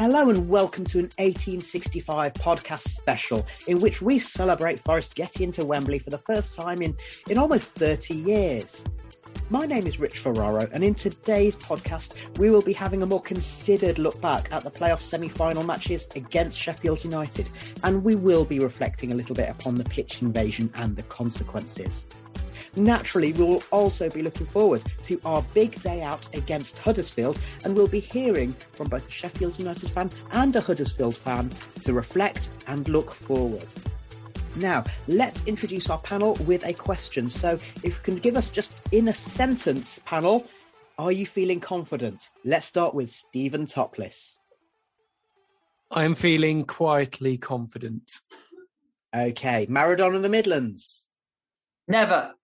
Hello and welcome to an 1865 podcast special in which we celebrate Forest getting into Wembley for the first time in, in almost 30 years. My name is Rich Ferraro, and in today's podcast, we will be having a more considered look back at the playoff semi final matches against Sheffield United, and we will be reflecting a little bit upon the pitch invasion and the consequences. Naturally, we will also be looking forward to our big day out against Huddersfield, and we'll be hearing from both a Sheffield United fan and a Huddersfield fan to reflect and look forward. Now, let's introduce our panel with a question. So, if you can give us just in a sentence, panel, are you feeling confident? Let's start with Stephen Topless. I am feeling quietly confident. Okay, Maradona in the Midlands. Never.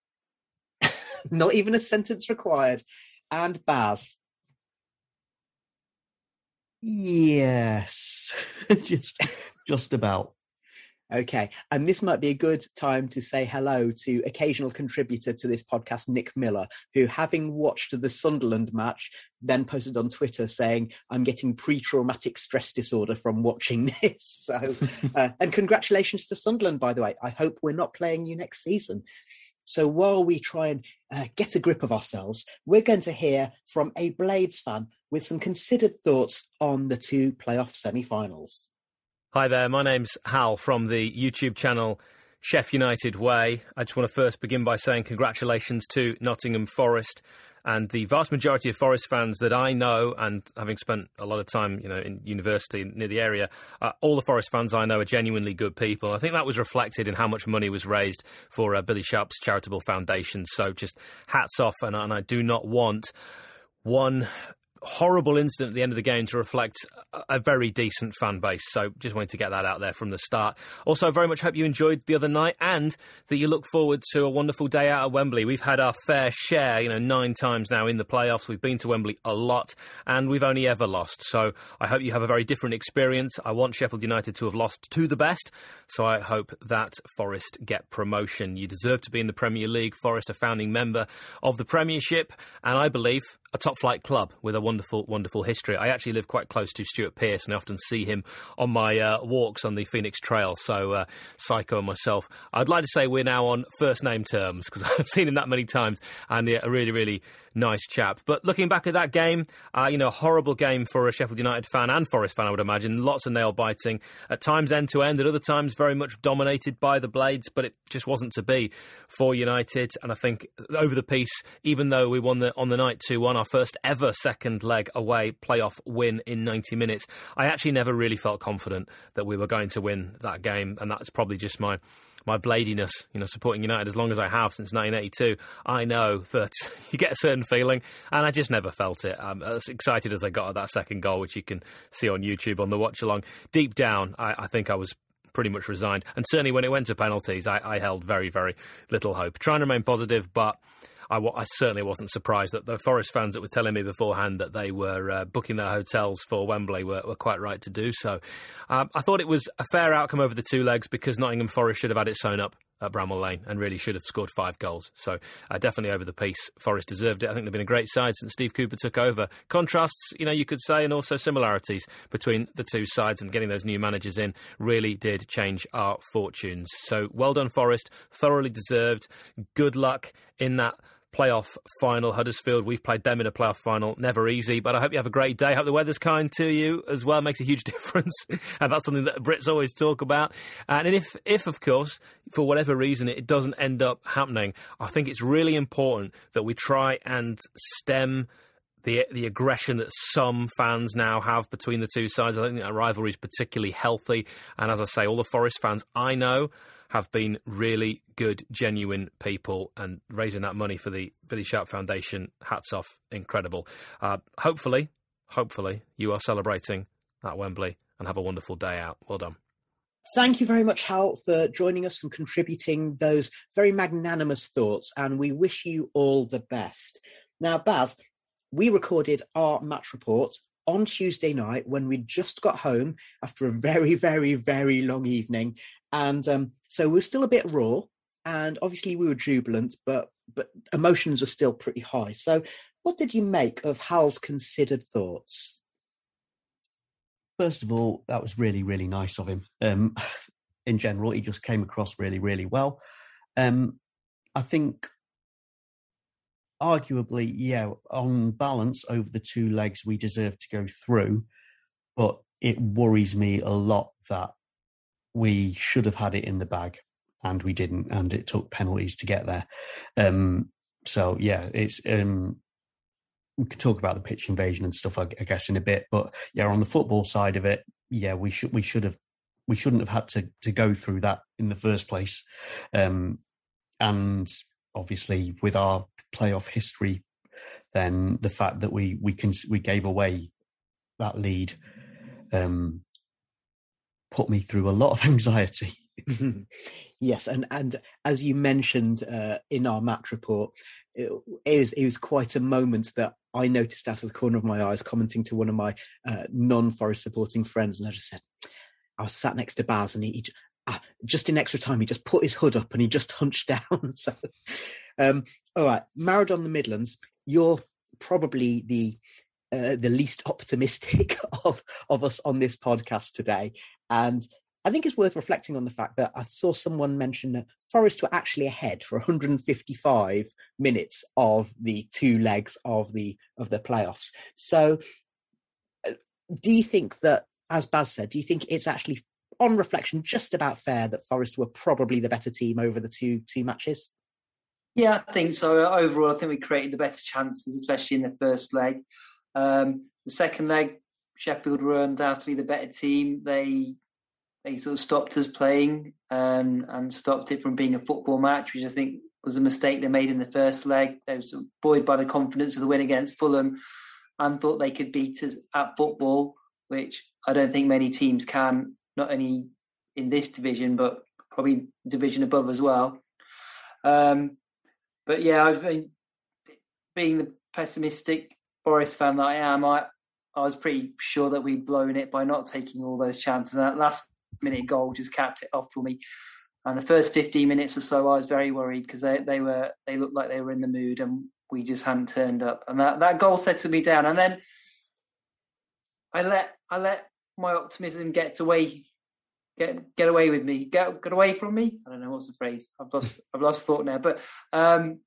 Not even a sentence required. And Baz. Yes. just just about. Okay, and this might be a good time to say hello to occasional contributor to this podcast, Nick Miller, who, having watched the Sunderland match, then posted on Twitter saying, "I'm getting pre-traumatic stress disorder from watching this." So, uh, and congratulations to Sunderland, by the way. I hope we're not playing you next season. So while we try and uh, get a grip of ourselves, we're going to hear from a Blades fan with some considered thoughts on the two playoff semi-finals. Hi there, my name's Hal from the YouTube channel Chef United Way. I just want to first begin by saying congratulations to Nottingham Forest and the vast majority of Forest fans that I know, and having spent a lot of time, you know, in university near the area, uh, all the Forest fans I know are genuinely good people. I think that was reflected in how much money was raised for uh, Billy Sharp's charitable foundation. So just hats off, and, and I do not want one horrible incident at the end of the game to reflect a very decent fan base. So just wanted to get that out there from the start. Also, very much hope you enjoyed the other night and that you look forward to a wonderful day out at Wembley. We've had our fair share, you know, nine times now in the playoffs. We've been to Wembley a lot and we've only ever lost. So I hope you have a very different experience. I want Sheffield United to have lost to the best. So I hope that Forest get promotion. You deserve to be in the Premier League. Forest, a founding member of the Premiership. And I believe a top flight club with a wonderful, wonderful history. I actually live quite close to Stuart Pearce and I often see him on my uh, walks on the Phoenix Trail. So, uh, Psycho and myself, I'd like to say we're now on first name terms because I've seen him that many times and yeah, a really, really nice chap. But looking back at that game, uh, you know, a horrible game for a Sheffield United fan and Forest fan, I would imagine. Lots of nail biting, at times end to end, at other times very much dominated by the Blades, but it just wasn't to be for United. And I think over the piece, even though we won the, on the night 2 1, our first ever second leg away playoff win in 90 minutes, I actually never really felt confident that we were going to win that game. And that's probably just my my bladiness, you know, supporting United as long as I have since 1982, I know that you get a certain feeling, and I just never felt it. I'm as excited as I got at that second goal, which you can see on YouTube on the watch along. Deep down, I, I think I was pretty much resigned. And certainly when it went to penalties, I, I held very, very little hope. Trying to remain positive, but I, I, certainly wasn't surprised that the Forest fans that were telling me beforehand that they were uh, booking their hotels for Wembley were, were quite right to do so. Um, I thought it was a fair outcome over the two legs because Nottingham Forest should have had it sewn up at Bramall Lane and really should have scored five goals. So uh, definitely over the piece, Forest deserved it. I think they've been a great side since Steve Cooper took over. Contrasts, you know, you could say, and also similarities between the two sides and getting those new managers in really did change our fortunes. So well done, Forest. Thoroughly deserved. Good luck in that playoff final. Huddersfield, we've played them in a playoff final. Never easy, but I hope you have a great day. Hope the weather's kind to you as well. Makes a huge difference. and that's something that Brits always talk about. And if, if, of course, for whatever reason, it doesn't end up happening, I think it's really important that we try and stem the the aggression that some fans now have between the two sides. I don't think that rivalry is particularly healthy. And as I say, all the Forest fans I know have been really good, genuine people, and raising that money for the Billy Sharp Foundation. Hats off, incredible. Uh, hopefully, hopefully, you are celebrating at Wembley and have a wonderful day out. Well done. Thank you very much, Hal, for joining us and contributing those very magnanimous thoughts. And we wish you all the best. Now, Baz, we recorded our match report on Tuesday night when we just got home after a very, very, very long evening. And um, so we're still a bit raw. And obviously we were jubilant, but but emotions are still pretty high. So what did you make of Hal's considered thoughts? First of all, that was really, really nice of him. Um, in general, he just came across really, really well. Um, I think arguably, yeah, on balance over the two legs, we deserve to go through. But it worries me a lot that we should have had it in the bag and we didn't, and it took penalties to get there. Um, so yeah, it's um, we could talk about the pitch invasion and stuff, I, guess, in a bit. But yeah, on the football side of it, yeah, we should we should have we shouldn't have had to to go through that in the first place. Um, and obviously, with our playoff history, then the fact that we we can we gave away that lead um, put me through a lot of anxiety. yes, and and as you mentioned uh, in our match report, it, it, was it was quite a moment that I noticed out of the corner of my eyes, commenting to one of my uh, non-Forest supporting friends, and I just said, I was sat next to Baz, and he, he ah, just in extra time, he just put his hood up and he just hunched down. so, um, all right, Maradona the Midlands, you're probably the uh, the least optimistic of of us on this podcast today, and I think it's worth reflecting on the fact that I saw someone mention that Forest were actually ahead for 155 minutes of the two legs of the of the playoffs. So, uh, do you think that, as Baz said, do you think it's actually on reflection, just about fair that Forest were probably the better team over the two two matches? Yeah, I think so. Overall, I think we created the better chances, especially in the first leg. Um, the second leg, Sheffield were undoubtedly the better team. They they sort of stopped us playing and and stopped it from being a football match, which I think was a mistake they made in the first leg. They were sort of buoyed by the confidence of the win against Fulham and thought they could beat us at football, which I don't think many teams can not only in this division but probably division above as well. Um, but yeah, I've been being the pessimistic Forest fan that I am. I I was pretty sure that we'd blown it by not taking all those chances. And that last minute goal just capped it off for me. And the first 15 minutes or so, I was very worried because they, they were they looked like they were in the mood, and we just hadn't turned up. And that, that goal settled me down. And then I let I let my optimism gets away get get away with me get get away from me. I don't know what's the phrase. I've lost i've lost thought now but um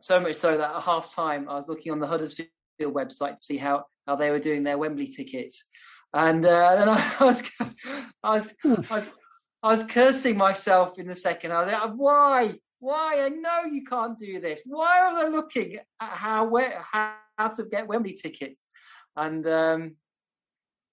so much so that at half time i was looking on the huddersfield website to see how how they were doing their wembley tickets. And uh, then I, was I was, I was I was cursing myself in the second. I was like why? Why? I know you can't do this. Why are they looking at how where how to get wembley tickets? And um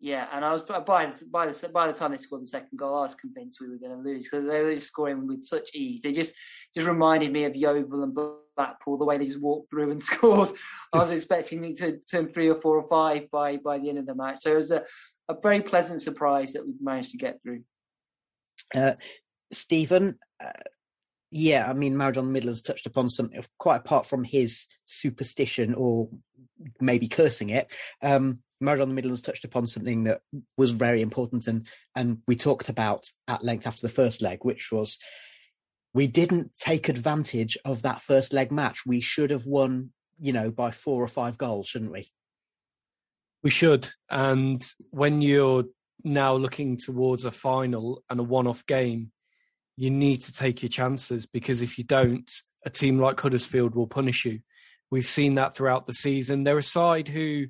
yeah, and I was by by the by the time they scored the second goal, I was convinced we were going to lose because they were just scoring with such ease. They just just reminded me of Yeovil and Blackpool, the way they just walked through and scored. I was expecting them to turn three or four or five by by the end of the match. So it was a, a very pleasant surprise that we managed to get through. Uh, Stephen, uh, yeah, I mean, Maradona Midlands touched upon something quite apart from his superstition or maybe cursing it. Um, Maradona Midlands touched upon something that was very important, and and we talked about at length after the first leg, which was we didn't take advantage of that first leg match. We should have won, you know, by four or five goals, shouldn't we? We should. And when you're now looking towards a final and a one-off game, you need to take your chances because if you don't, a team like Huddersfield will punish you. We've seen that throughout the season. They're a side who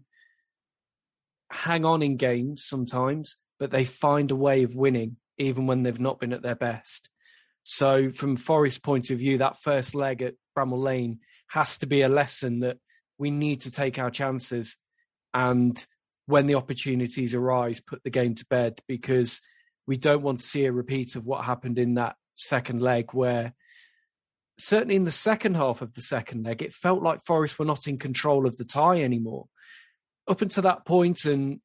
hang on in games sometimes, but they find a way of winning even when they've not been at their best. So, from Forest's point of view, that first leg at Bramall Lane has to be a lesson that we need to take our chances and when the opportunities arise, put the game to bed because we don't want to see a repeat of what happened in that second leg where certainly in the second half of the second leg, it felt like Forest were not in control of the tie anymore. Up until that point, and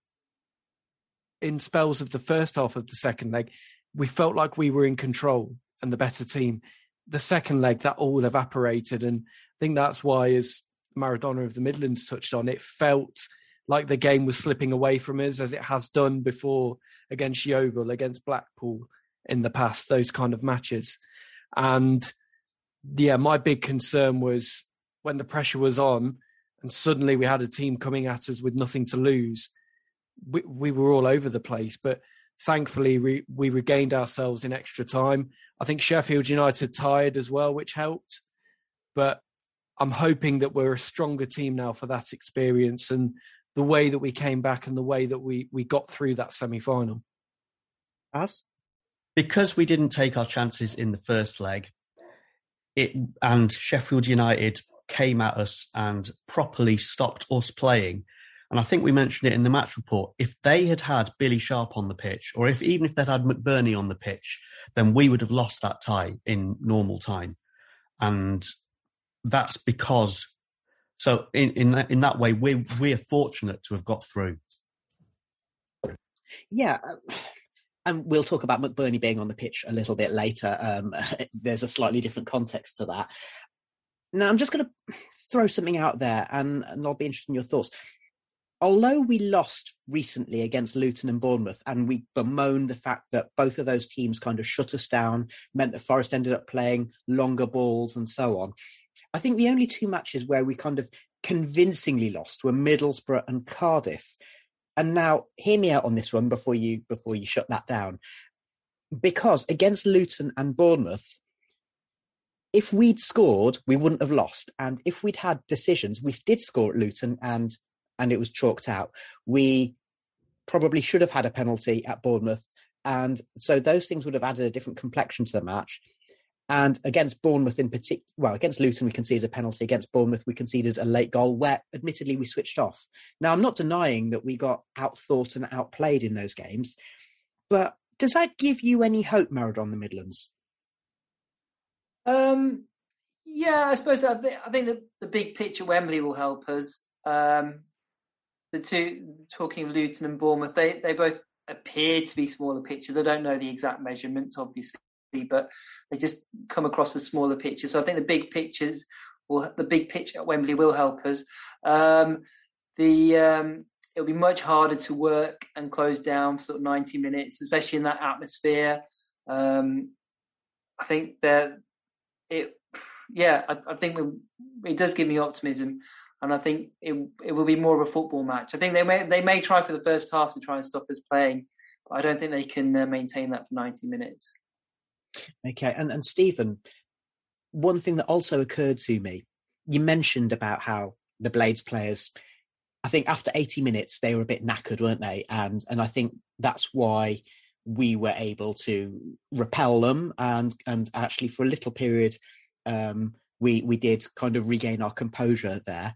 in spells of the first half of the second leg, we felt like we were in control and the better team. The second leg, that all evaporated. And I think that's why, as Maradona of the Midlands touched on, it felt like the game was slipping away from us as it has done before against Yeovil, against Blackpool in the past, those kind of matches. And yeah, my big concern was when the pressure was on and suddenly we had a team coming at us with nothing to lose. We, we were all over the place, but thankfully we, we regained ourselves in extra time. I think Sheffield United tired as well, which helped. But I'm hoping that we're a stronger team now for that experience and the way that we came back and the way that we we got through that semi final. As because we didn't take our chances in the first leg, it and Sheffield United came at us and properly stopped us playing. And I think we mentioned it in the match report. If they had had Billy Sharp on the pitch, or if even if they'd had McBurnie on the pitch, then we would have lost that tie in normal time. And that's because so in in that, in that way, we're we're fortunate to have got through. Yeah. And we'll talk about McBurnie being on the pitch a little bit later. Um, there's a slightly different context to that. Now, I'm just going to throw something out there, and, and I'll be interested in your thoughts. Although we lost recently against Luton and Bournemouth, and we bemoaned the fact that both of those teams kind of shut us down, meant that Forest ended up playing longer balls and so on. I think the only two matches where we kind of convincingly lost were Middlesbrough and Cardiff. And now, hear me out on this one before you before you shut that down, because against Luton and Bournemouth, if we'd scored, we wouldn't have lost. And if we'd had decisions, we did score at Luton and and it was chalked out. We probably should have had a penalty at Bournemouth. And so those things would have added a different complexion to the match. And against Bournemouth in particular, well, against Luton, we conceded a penalty. Against Bournemouth, we conceded a late goal where, admittedly, we switched off. Now, I'm not denying that we got outthought and outplayed in those games, but does that give you any hope, Maradona the Midlands? Um, yeah, I suppose I, th- I think that the big picture Wembley will help us. Um, the two talking of Luton and Bournemouth, they they both appear to be smaller pitches. I don't know the exact measurements, obviously, but they just come across as smaller pictures. So I think the big pictures will the big pitch at Wembley will help us. Um, the um, it'll be much harder to work and close down for sort of 90 minutes, especially in that atmosphere. Um, I think that it, yeah, I, I think we, it does give me optimism, and I think it it will be more of a football match. I think they may they may try for the first half to try and stop us playing, but I don't think they can uh, maintain that for 90 minutes. Okay, and and Stephen, one thing that also occurred to me, you mentioned about how the Blades players, I think after 80 minutes they were a bit knackered, weren't they? And and I think that's why we were able to repel them and and actually for a little period um, we we did kind of regain our composure there.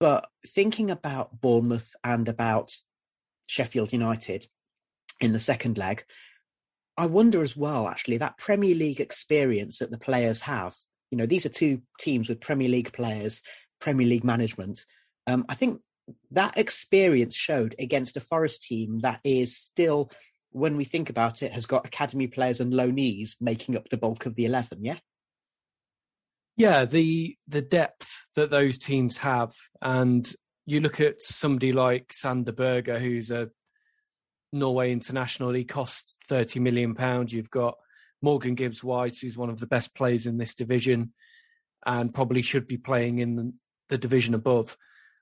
But thinking about Bournemouth and about Sheffield United in the second leg, I wonder as well, actually, that Premier League experience that the players have. You know, these are two teams with Premier League players, Premier League management. Um, I think that experience showed against a Forest team that is still when we think about it, has got academy players and loanees making up the bulk of the 11, yeah? Yeah, the the depth that those teams have, and you look at somebody like Sander Berge, who's a Norway international. He costs thirty million pounds. You've got Morgan Gibbs White, who's one of the best players in this division, and probably should be playing in the, the division above.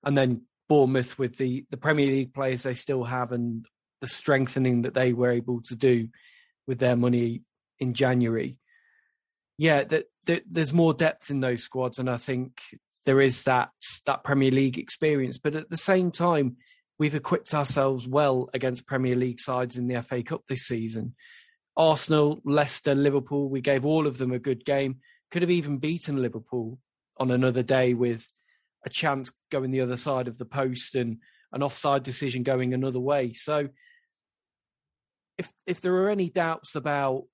And then Bournemouth with the the Premier League players they still have, and the strengthening that they were able to do with their money in January. Yeah, that, that there's more depth in those squads, and I think there is that that Premier League experience. But at the same time, we've equipped ourselves well against Premier League sides in the FA Cup this season. Arsenal, Leicester, Liverpool, we gave all of them a good game. Could have even beaten Liverpool on another day with a chance going the other side of the post and an offside decision going another way. So if if there are any doubts about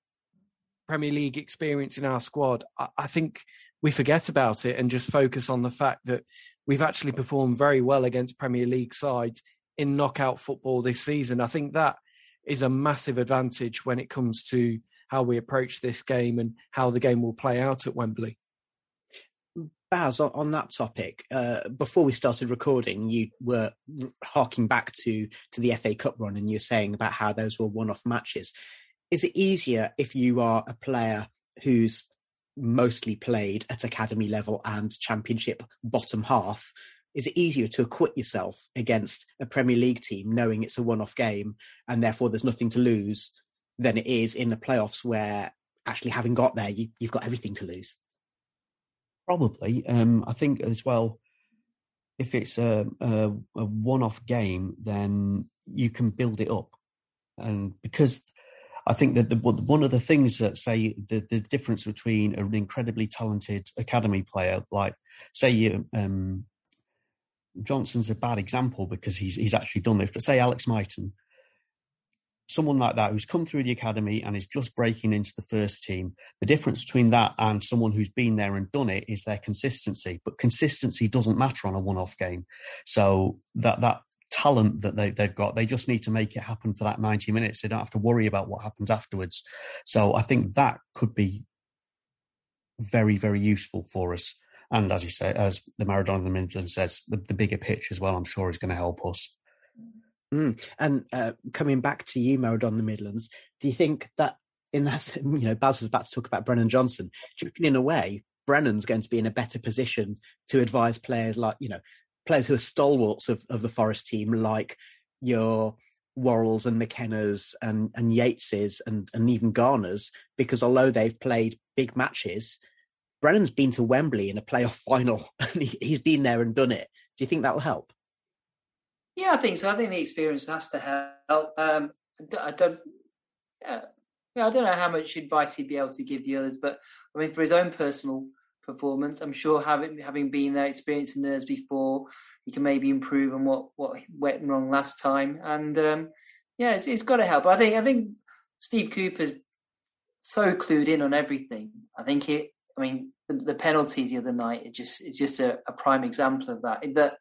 Premier League experience in our squad, I, I think we forget about it and just focus on the fact that we've actually performed very well against Premier League sides in knockout football this season. I think that is a massive advantage when it comes to how we approach this game and how the game will play out at Wembley. Baz, on, that topic, uh, before we started recording, you were harking back to to the FA Cup run, and you're saying about how those were one-off matches. Is it easier if you are a player who's mostly played at academy level and championship bottom half? Is it easier to acquit yourself against a Premier League team, knowing it's a one-off game and therefore there's nothing to lose, than it is in the playoffs where actually having got there, you, you've got everything to lose? Probably. Um, I think as well, if it's a, a, a one-off game, then you can build it up, and because I think that the, one of the things that say the, the difference between an incredibly talented academy player, like say you, um, Johnson's a bad example because he's he's actually done this, but say Alex Mighten, someone like that who's come through the academy and is just breaking into the first team, the difference between that and someone who's been there and done it is their consistency. But consistency doesn't matter on a one-off game. So that that talent that they, they've got, they just need to make it happen for that 90 minutes. They don't have to worry about what happens afterwards. So I think that could be very, very useful for us. And as you say, as the Maradona the Midlands says, the, the bigger pitch as well, I'm sure is going to help us. Mm. And uh, coming back to you, Maradona the Midlands, do you think that in that, you know, Baz was about to talk about Brennan Johnson, in a way, Brennan's going to be in a better position to advise players like, you know, players who are stalwarts of, of the Forest team, like your Worralls and McKennas and, and Yateses and, and even Garners, because although they've played big matches, Brennan's been to Wembley in a playoff final and he, he's been there and done it. Do you think that will help? Yeah, I think so. I think the experience has to help. Um, I don't. Yeah, I don't know how much advice he'd be able to give the others, but I mean, for his own personal performance, I'm sure having having been there, experiencing nerves before, he can maybe improve on what what went wrong last time. And um, yeah, it's, it's got to help. I think I think Steve Cooper's so clued in on everything. I think it. I mean, the, the penalties the other night it just it's just a, a prime example of that. That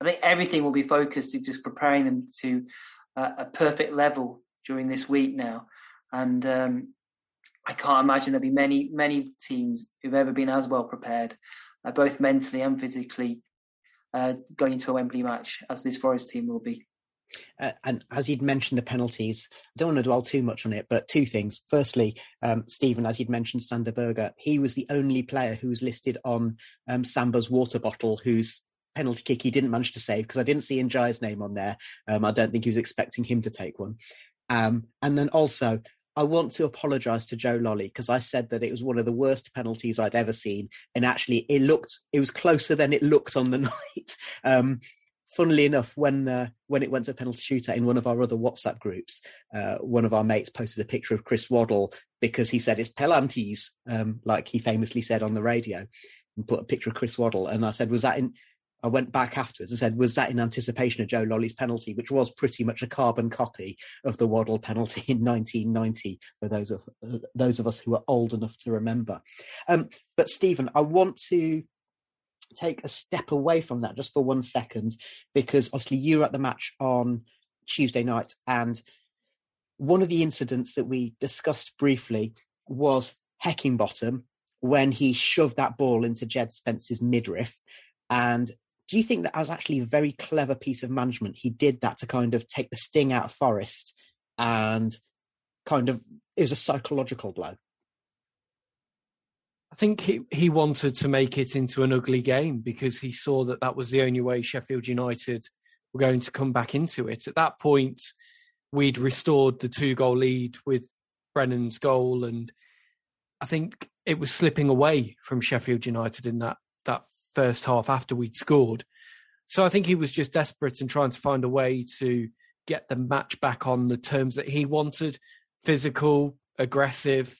I think everything will be focused to just preparing them to uh, a perfect level during this week now. And um, I can't imagine there'll be many, many teams who've ever been as well prepared, uh, both mentally and physically, uh, going into a Wembley match as this Forest team will be. Uh, and as you'd mentioned the penalties, I don't want to dwell too much on it, but two things. Firstly, um, Stephen, as you'd mentioned, Sander Berge, he was the only player who was listed on um, Samba's water bottle whose penalty kick he didn't manage to save because I didn't see N'Diaye's name on there. Um, I don't think he was expecting him to take one. Um, and then also, I want to apologise to Joe Lolley because I said that it was one of the worst penalties I'd ever seen, and actually, it looked it was closer than it looked on the night. Um, funnily enough, when uh, when it went to penalty shootout in one of our other WhatsApp groups, uh, one of our mates posted a picture of Chris Waddle because he said it's pelantes, um, like he famously said on the radio, and put a picture of Chris Waddle. And I said, was that in? I went back afterwards and said, was that in anticipation of Joe Lolley's penalty, which was pretty much a carbon copy of the Waddle penalty in 1990 for those of uh, those of us who are old enough to remember. Um, but Stephen, I want to take a step away from that just for one second, because obviously you were at the match on Tuesday night and one of the incidents that we discussed briefly was Heckingbottom when he shoved that ball into Jed Spence's midriff. And do you think that was actually a very clever piece of management? He did that to kind of take the sting out of Forest and kind of it was a psychological blow. I think he, he wanted to make it into an ugly game because he saw that that was the only way Sheffield United were going to come back into it. At that point, we'd restored the two goal lead with Brennan's goal, and I think it was slipping away from Sheffield United in that that first half after we'd scored. So I think he was just desperate and trying to find a way to get the match back on the terms that he wanted physical, aggressive.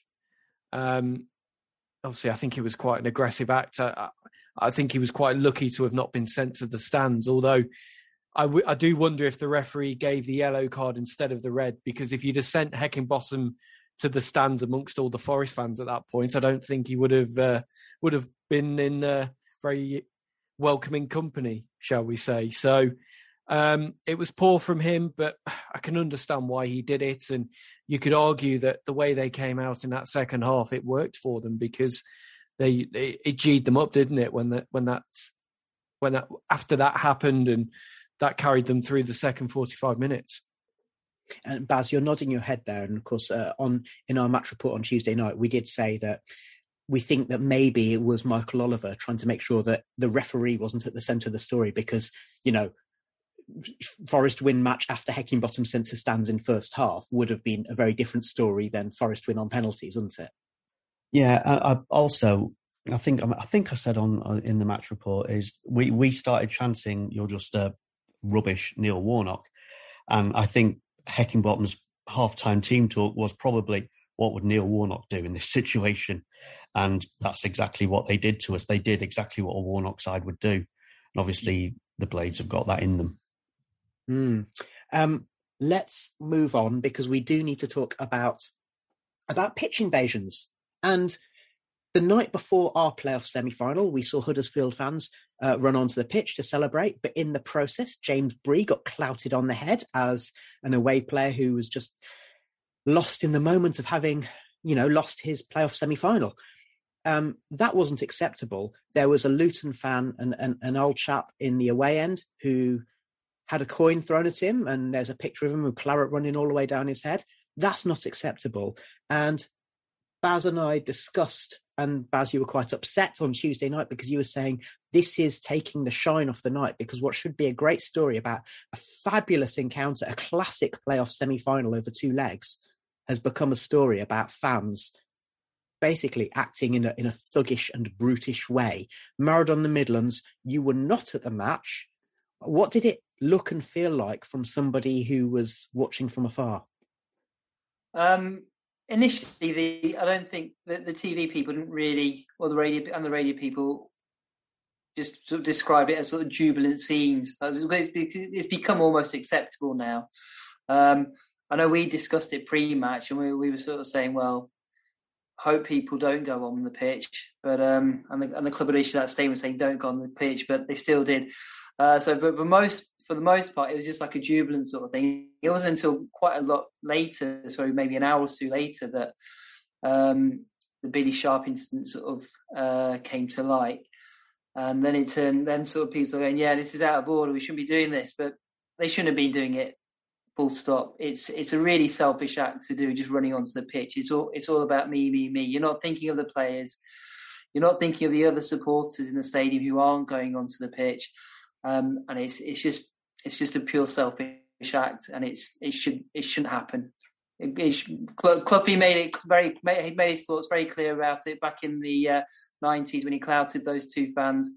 Um, obviously, I think he was quite an aggressive actor. I, think he was quite lucky to have not been sent to the stands, although I, w- I do wonder if the referee gave the yellow card instead of the red, because if you'd have sent Heckingbottom to the stands amongst all the Forest fans at that point, I don't think he would have uh, would have been in uh, very welcoming company, shall we say. So um, it was poor from him, but I can understand why he did it. And you could argue that the way they came out in that second half, it worked for them because they, they it g'd them up, didn't it? When that when that when that after that happened, and that carried them through the second forty five minutes. And Baz, you're nodding your head there, and of course, uh, on in our match report on Tuesday night, we did say that we think that maybe it was Michael Oliver trying to make sure that the referee wasn't at the centre of the story because you know Forest win match after Heckingbottom centre stands in first half would have been a very different story than Forest win on penalties, wouldn't it? Yeah. I, I also, I think I think I said on uh, in the match report is we we started chanting you're just a rubbish Neil Warnock, and I think Heckingbottom's half-time team talk was probably what would Neil Warnock do in this situation, and that's exactly what they did to us. They did exactly what a Warnock side would do, and obviously the Blades have got that in them. Mm. Um, let's move on because we do need to talk about about pitch invasions. And the night before our playoff semi-final, we saw Huddersfield fans uh, run onto the pitch to celebrate, but in the process, James Bree got clouted on the head as an away player who was just lost in the moment of having, you know, lost his playoff semi-final. Um, that wasn't acceptable. There was a Luton fan, an, an, an old chap in the away end who had a coin thrown at him and there's a picture of him with claret running all the way down his head. That's not acceptable. And Baz and I discussed, and Baz, you were quite upset on Tuesday night because you were saying this is taking the shine off the night because what should be a great story about a fabulous encounter, a classic playoff semi final over two legs, has become a story about fans basically acting in a, in a thuggish and brutish way. Maradona the Midlands, you were not at the match. What did it look and feel like from somebody who was watching from afar? Um, initially, the I don't think that the TV people didn't really, or the radio and the radio people, just sort of describe it as sort of jubilant scenes. It's become almost acceptable now. Um, I know we discussed it pre-match, and we, we were sort of saying, well, hope people don't go on the pitch, but um, and the, and the club issued that statement saying don't go on the pitch, but they still did. Uh, so, but for most for the most part, it was just like a jubilant sort of thing. It wasn't until quite a lot later, so maybe an hour or two later, that um, the Billy Sharp incident sort of uh, came to light. And then it turned, then sort of people are going, yeah, this is out of order. We shouldn't be doing this, but they shouldn't have been doing it. Full stop. It's it's a really selfish act to do, just running onto the pitch. It's all it's all about me, me, me. You're not thinking of the players. You're not thinking of the other supporters in the stadium who aren't going onto the pitch. Um, and it's it's just it's just a pure selfish act, and it's it should it shouldn't happen. It, it, Cloughie made it very made, made his thoughts very clear about it back in the uh, nineties uh, when he clouted those two fans,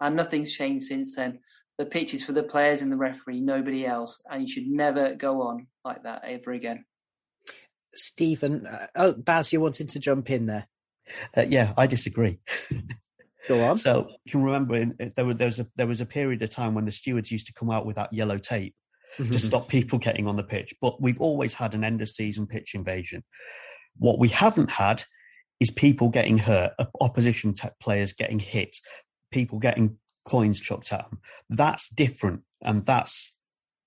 and nothing's changed since then. The pitch is for the players and the referee, nobody else, and you should never go on like that ever again. Stephen, uh, oh Baz, you wanted to jump in there? Uh, yeah, I disagree. Go on. So you can remember in, there, were, there, was a, there was a period of time when the stewards used to come out with that yellow tape to stop people getting on the pitch. But we've always had an end of season pitch invasion. What we haven't had is people getting hurt, opposition t- players getting hit, people getting coins chucked at them. That's different and that's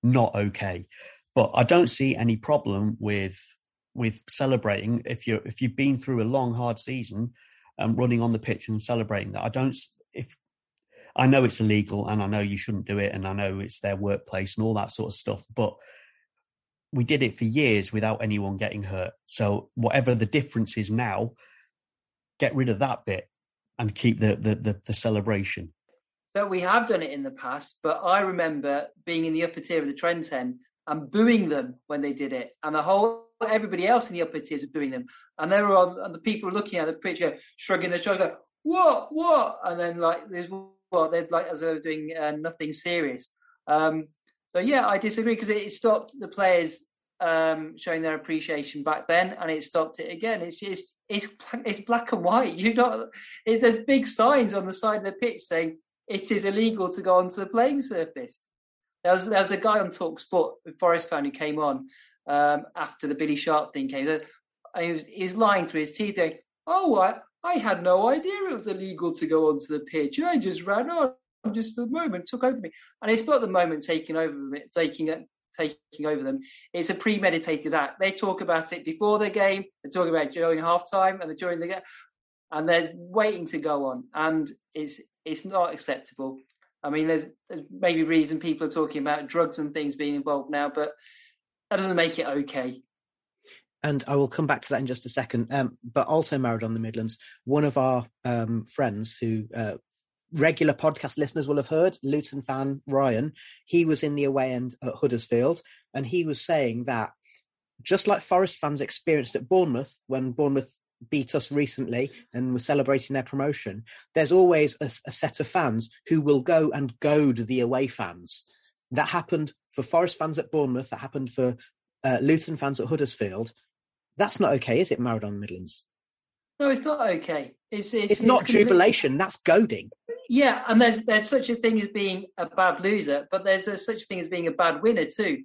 not okay. But I don't see any problem with with celebrating if you if you've been through a long hard season and um, running on the pitch and celebrating that. I don't if I know it's illegal and I know you shouldn't do it and I know it's their workplace and all that sort of stuff, but we did it for years without anyone getting hurt. So whatever the difference is now, get rid of that bit and keep the the, the, the celebration. So we have done it in the past, but I remember being in the upper tier of the Trent End and booing them when they did it, and the whole everybody else in the upper tiers was booing them, and they were on, and the people looking at the picture, shrugging their shoulders, "What? What?" And then like there's what they're like as were doing uh, nothing serious. Um, so yeah, I disagree because it stopped the players um, showing their appreciation back then, and it stopped it again. It's just it's it's black and white. You know, it's there's big signs on the side of the pitch saying it is illegal to go onto the playing surface. There was there was a guy on Talk Sport, a Forest fan, who came on um, after the Billy Sharp thing came. And he was he was lying through his teeth, going, "Oh, I I had no idea it was illegal to go onto the pitch. I just ran on." Just the moment took over me, and it's not the moment taking over taking it, taking over them. It's a premeditated act. They talk about it before the game. They talk about it during halftime and during the game, and they're waiting to go on. And it's it's not acceptable. I mean, there's, there's maybe reason people are talking about drugs and things being involved now, but that doesn't make it okay. And I will come back to that in just a second. Um, but also Maradona the Midlands, one of our um, friends who uh, regular podcast listeners will have heard, Luton fan Ryan, he was in the away end at Huddersfield, and he was saying that just like Forest fans experienced at Bournemouth when Bournemouth beat us recently and were celebrating their promotion, there's always a, a set of fans who will go and goad the away fans. That happened for Forest fans at Bournemouth. That happened for uh, Luton fans at Huddersfield. That's not okay, is it, Maradona Midlands? No, it's not okay. It's it's, it's not it's jubilation. That's goading. Yeah, and there's there's such a thing as being a bad loser, but there's a, such a thing as being a bad winner too.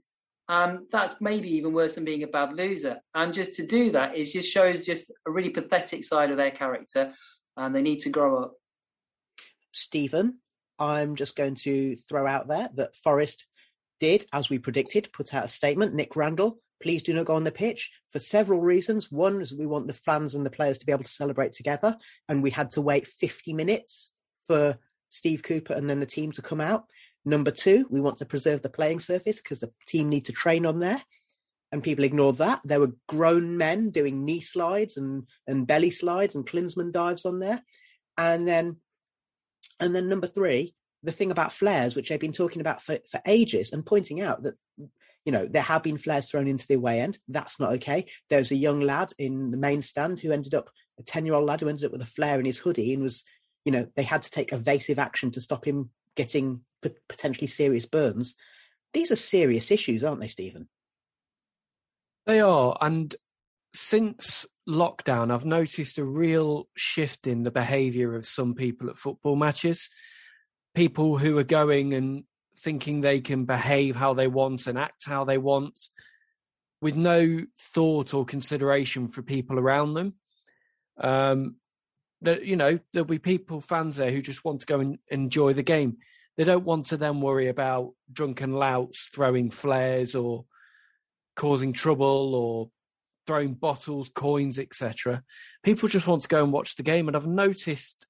And that's maybe even worse than being a bad loser. And just to do that is just shows just a really pathetic side of their character, and they need to grow up. Stephen, I'm just going to throw out there that Forest did, as we predicted, put out a statement. Nick Randall, please do not go on the pitch for several reasons. One is we want the fans and the players to be able to celebrate together, and we had to wait 50 minutes for Steve Cooper and then the team to come out. Number two, we want to preserve the playing surface because the team need to train on there. And people ignored that. There were grown men doing knee slides and, and belly slides and Klinsmann dives on there. And then and then number three, the thing about flares, which they've been talking about for, for ages and pointing out that you know there have been flares thrown into the away end. That's not okay. There's a young lad in the main stand who ended up a 10 year old lad who ended up with a flare in his hoodie and was, you know, they had to take evasive action to stop him getting potentially serious burns. These are serious issues, aren't they, Stephen? They are. And since lockdown, I've noticed a real shift in the behaviour of some people at football matches. People who are going and thinking they can behave how they want and act how they want with no thought or consideration for people around them. Um, you know there'll be people fans there who just want to go and enjoy the game they don't want to then worry about drunken louts throwing flares or causing trouble or throwing bottles, coins, etc. People just want to go and watch the game, and I've noticed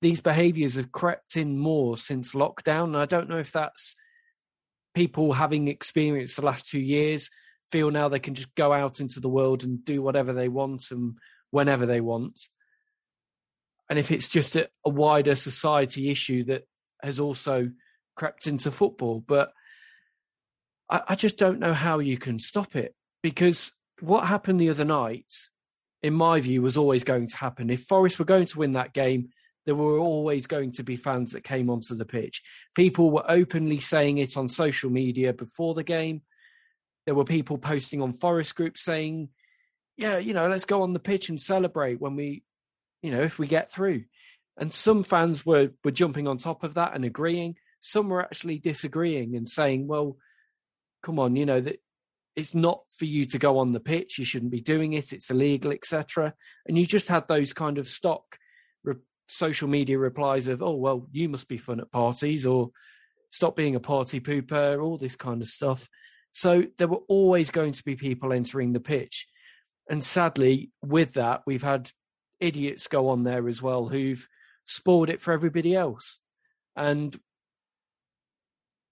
these behaviours have crept in more since lockdown. And I don't know if that's people having experienced the last two years feel now they can just go out into the world and do whatever they want and whenever they want. And if it's just a, a wider society issue that has also crept into football. But I, I just don't know how you can stop it because what happened the other night, in my view, was always going to happen. If Forest were going to win that game, there were always going to be fans that came onto the pitch. People were openly saying it on social media before the game. There were people posting on Forest groups saying, yeah, you know, let's go on the pitch and celebrate when we, you know, if we get through. And some fans were were jumping on top of that and agreeing. Some were actually disagreeing and saying, "Well, come on, you know that it's not for you to go on the pitch. You shouldn't be doing it. It's illegal, etc." And you just had those kind of stock re- social media replies of, "Oh, well, you must be fun at parties," or "Stop being a party pooper," all this kind of stuff. So there were always going to be people entering the pitch. And sadly, with that, we've had idiots go on there as well who've spoiled it for everybody else. And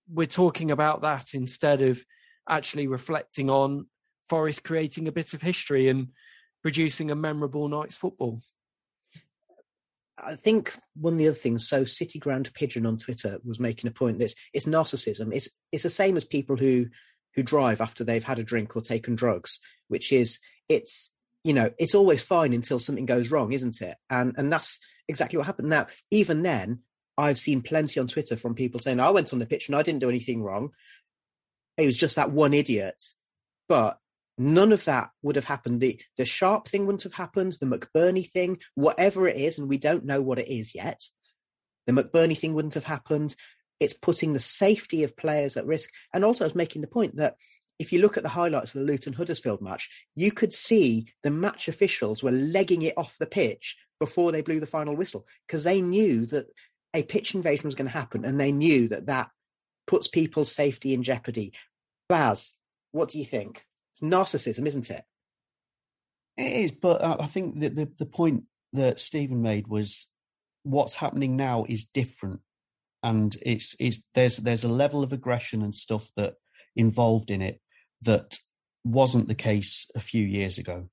we're talking about that instead of actually reflecting on Forest creating a bit of history and producing a memorable night's football. I think one of the other things, so City Ground Pigeon on Twitter was making a point that it's narcissism. It's it's the same as people who who drive after they've had a drink or taken drugs, which is it's you know it's always fine until something goes wrong, isn't it? And and that's exactly what happened. Now, even then, I've seen plenty on Twitter from people saying I went on the pitch and I didn't do anything wrong. It was just that one idiot. But none of that would have happened. The the Sharp thing wouldn't have happened. The McBurnie thing, whatever it is, and we don't know what it is yet. The McBurnie thing wouldn't have happened. It's putting the safety of players at risk. And also, I was making the point that if you look at the highlights of the Luton Huddersfield match, you could see the match officials were legging it off the pitch before they blew the final whistle because they knew that a pitch invasion was going to happen and they knew that that puts people's safety in jeopardy. Baz, what do you think? It's narcissism, isn't it? It is, but I think that the, the point that Stephen made was what's happening now is different, and it's it's there's there's a level of aggression and stuff that involved in it that wasn't the case a few years ago.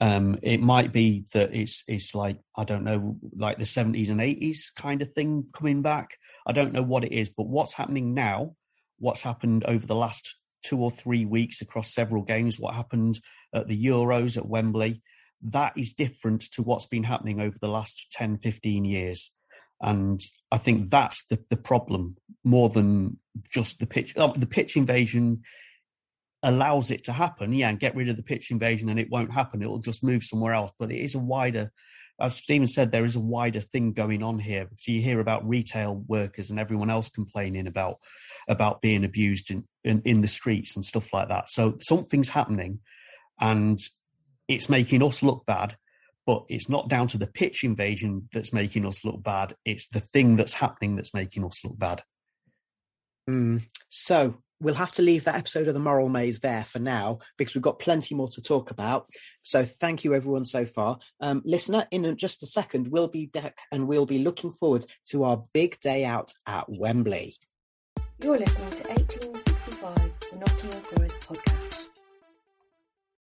Um, it might be that it's it's like I don't know, like the seventies and eighties kind of thing coming back. I don't know what it is, but what's happening now, what's happened over the last two or three weeks across several games, what happened at the Euros at Wembley, that is different to what's been happening over the last 10, 15 years. And I think that's the, the problem more than just the pitch. Oh, the pitch invasion allows it to happen, yeah, and get rid of the pitch invasion and it won't happen. It will just move somewhere else. But it is a wider, as Stephen said, there is a wider thing going on here. So you hear about retail workers and everyone else complaining about about being abused in, in, in the streets and stuff like that. So something's happening and it's making us look bad, but it's not down to the pitch invasion that's making us look bad. It's the thing that's happening that's making us look bad. Mm. So we'll have to leave that episode of the moral maze there for now because we've got plenty more to talk about. So thank you everyone so far. Um, listener, in just a second, we'll be back and we'll be looking forward to our big day out at Wembley. You're listening to 1865, the Nottingham Forest podcast.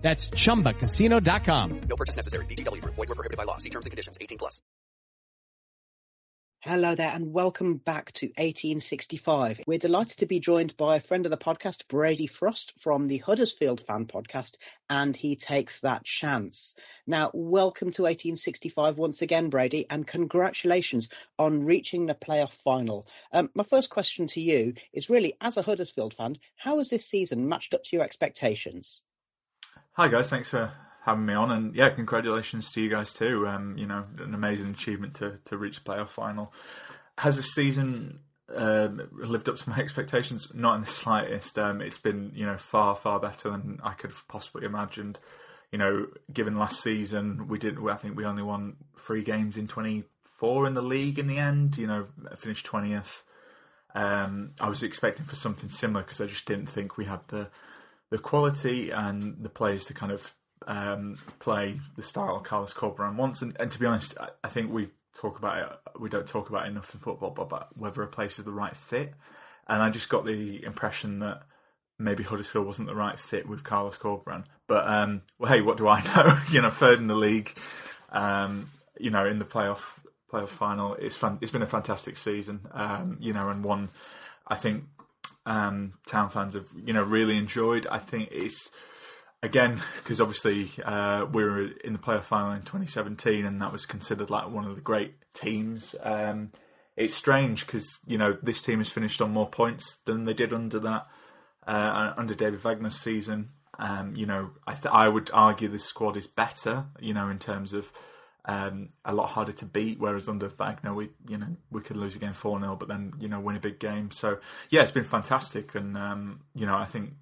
That's ChumbaCasino.com. No purchase necessary. VGW. Void were prohibited by law. See terms and conditions. 18 plus. Hello there and welcome back to 1865. We're delighted to be joined by a friend of the podcast, Brady Frost from the Huddersfield Fan Podcast, and he takes that chance. Now, welcome to 1865 once again, Brady, and congratulations on reaching the playoff final. Um, my first question to you is really, as a Huddersfield fan, how has this season matched up to your expectations? Hi guys, thanks for having me on, and yeah, congratulations to you guys too. Um, you know, an amazing achievement to to reach the playoff final. Has the season um, lived up to my expectations? Not in the slightest. Um, it's been you know far far better than I could have possibly imagined. You know, given last season, we didn't, I think we only won three games in twenty four in the league in the end. You know, finished twentieth. Um, I was expecting for something similar because I just didn't think we had the the quality and the players to kind of um, play the style Carlos Corberán wants. And, and to be honest, I, I, think we talk about it. We don't talk about enough in football, but whether a place is the right fit. And I just got the impression that maybe Huddersfield wasn't the right fit with Carlos Corberán. But um, well, hey, what do I know? you know, third in the league. Um, you know, in the playoff playoff final, it's fun. It's been a fantastic season. Um, you know, and one I think um, town fans have you know really enjoyed. I think it's again, because obviously uh, we were in the playoff final in 2017, and that was considered like one of the great teams. Um, it's strange because you know this team has finished on more points than they did under that uh, under David Wagner's season, Um, you know, I th- I would argue this squad is better. You know, in terms of um, a lot harder to beat. Whereas under Wagner, we you know we could lose again four 0 but then you know win a big game. So yeah, it's been fantastic, and um, you know I think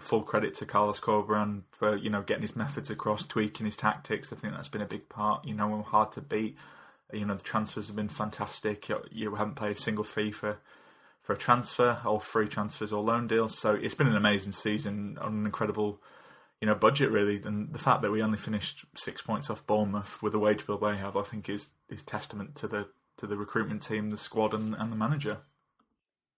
full credit to Carlos Corberán for you know getting his methods across, tweaking his tactics. I think that's been a big part. You know, hard to beat. You know, the transfers have been fantastic. You, haven't paid a single fee for for a transfer, all free transfers or loan deals. So it's been an amazing season an incredible, you know, budget really. And the fact that we only finished six points off Bournemouth with the wage bill they have, I think is is testament to the to the recruitment team, the squad, and, and the manager.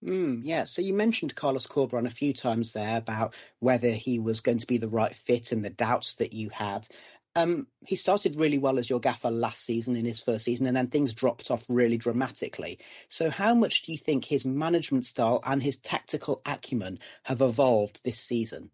Mm, yeah, so you mentioned Carlos Corberán a few times there about whether he was going to be the right fit and the doubts that you had. Um, he started really well as your gaffer last season in his first season, and then things dropped off really dramatically. So, how much do you think his management style and his tactical acumen have evolved this season?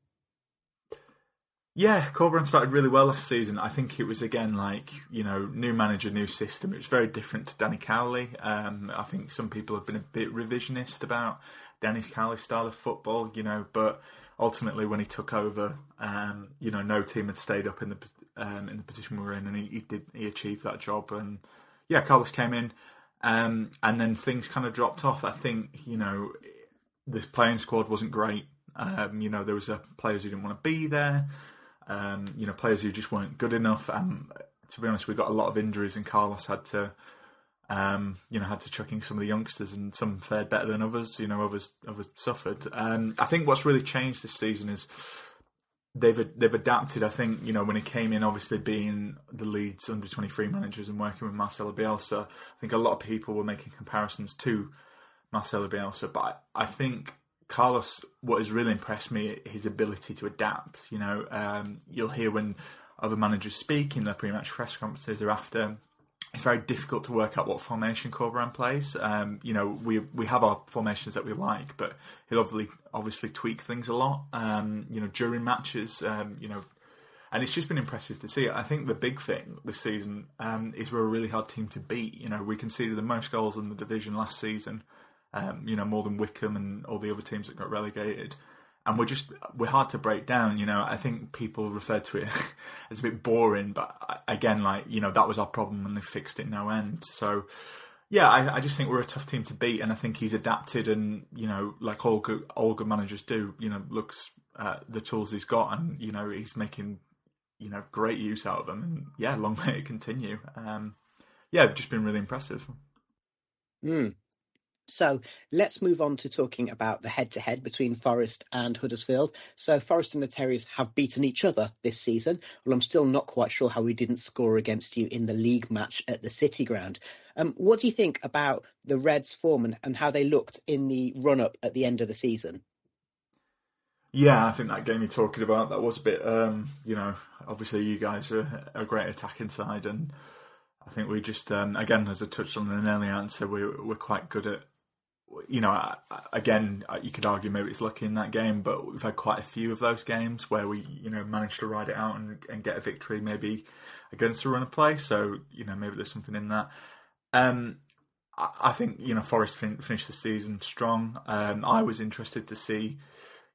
Yeah, Corberán started really well last season. I think it was again like you know new manager, new system. It was very different to Danny Cowley. Um, I think some people have been a bit revisionist about Danny Cowley's style of football, you know, but ultimately when he took over, um, you know, no team had stayed up in the um, in the position we were in, and he, he, did he achieved that job. And yeah, Carlos came in, um, and then things kind of dropped off. I think you know this playing squad wasn't great. Um, you know, there was players who didn't want to be there um, you know, players who just weren't good enough. And to be honest, we got a lot of injuries, and Carlos had to, um, you know, had to chuck in some of the youngsters, and some fared better than others. You know, others others suffered. Um, I think what's really changed this season is they've they've adapted. I think you know when he came in, obviously being the Leeds under twenty three managers and working with Marcelo Bielsa, I think a lot of people were making comparisons to Marcelo Bielsa, but I, I think Carlos, what has really impressed me, is his ability to adapt. You know, um, you'll hear when other managers speak in their pre-match press conferences or after. It's very difficult to work out what formation Corberán plays. Um, you know, we we have our formations that we like, but he'll obviously obviously tweak things a lot. Um, you know, during matches, um, you know, and it's just been impressive to see. I think the big thing this season um, is we're a really hard team to beat. You know, we conceded the most goals in the division last season um, you know, more than Wycombe and all the other teams that got relegated. And we're just we're hard to break down. You know, I think people refer to it as a bit boring, but again, like you know, that was our problem and they fixed it no end. So. Yeah, I, I just think we're a tough team to beat, and I think he's adapted, and you know, like all good, all good managers do, you know, looks at the tools he's got, and you know, he's making, you know, great use out of them, and yeah, long may it continue. Um, yeah, just been really impressive. Mm. So let's move on to talking about the head to head between Forest and Huddersfield. So Forest and the Terriers have beaten each other this season. Well, I'm still not quite sure how we didn't score against you in the league match at the City Ground. Um, what do you think about the Reds' form and, and how they looked in the run up at the end of the season? Yeah, I think that game you're talking about that was a bit, um, you know, obviously you guys are a great attacking side, and I think we just, um, again, as I touched on in an earlier answer, we, we're quite good at you know, again, you could argue maybe it's lucky in that game, but we've had quite a few of those games where we, you know, managed to ride it out and, and get a victory, maybe against a run of play. So, you know, maybe there's something in that. Um, I think you know Forest fin- finished the season strong. Um, I was interested to see,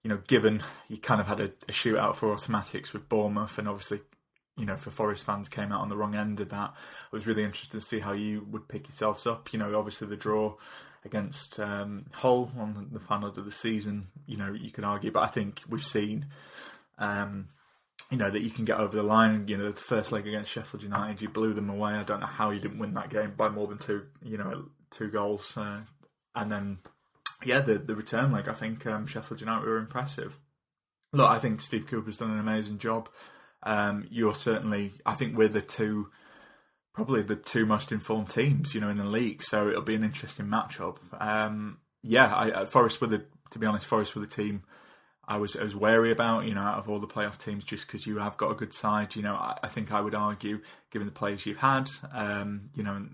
you know, given you kind of had a, a shootout for automatics with Bournemouth, and obviously you know, for Forest fans came out on the wrong end of that. I was really interested to see how you would pick yourselves up. You know, obviously the draw against um, Hull on the final of the season. You know, you can argue, but I think we've seen, um, you know, that you can get over the line. You know, the first leg against Sheffield United, you blew them away. I don't know how you didn't win that game by more than two, you know, two goals. Uh, and then, yeah, the the return leg, I think um, Sheffield United were impressive. Look, I think Steve Cooper's done an amazing job. Um, you're certainly, I think we're the two probably the two most informed teams, you know, in the league. So it'll be an interesting matchup. Um, yeah, I, Forest were the, to be honest, Forest were the team I was I was wary about, you know, out of all the playoff teams, just because you have got a good side. You know, I, I, think I would argue, given the players you've had, um, you know,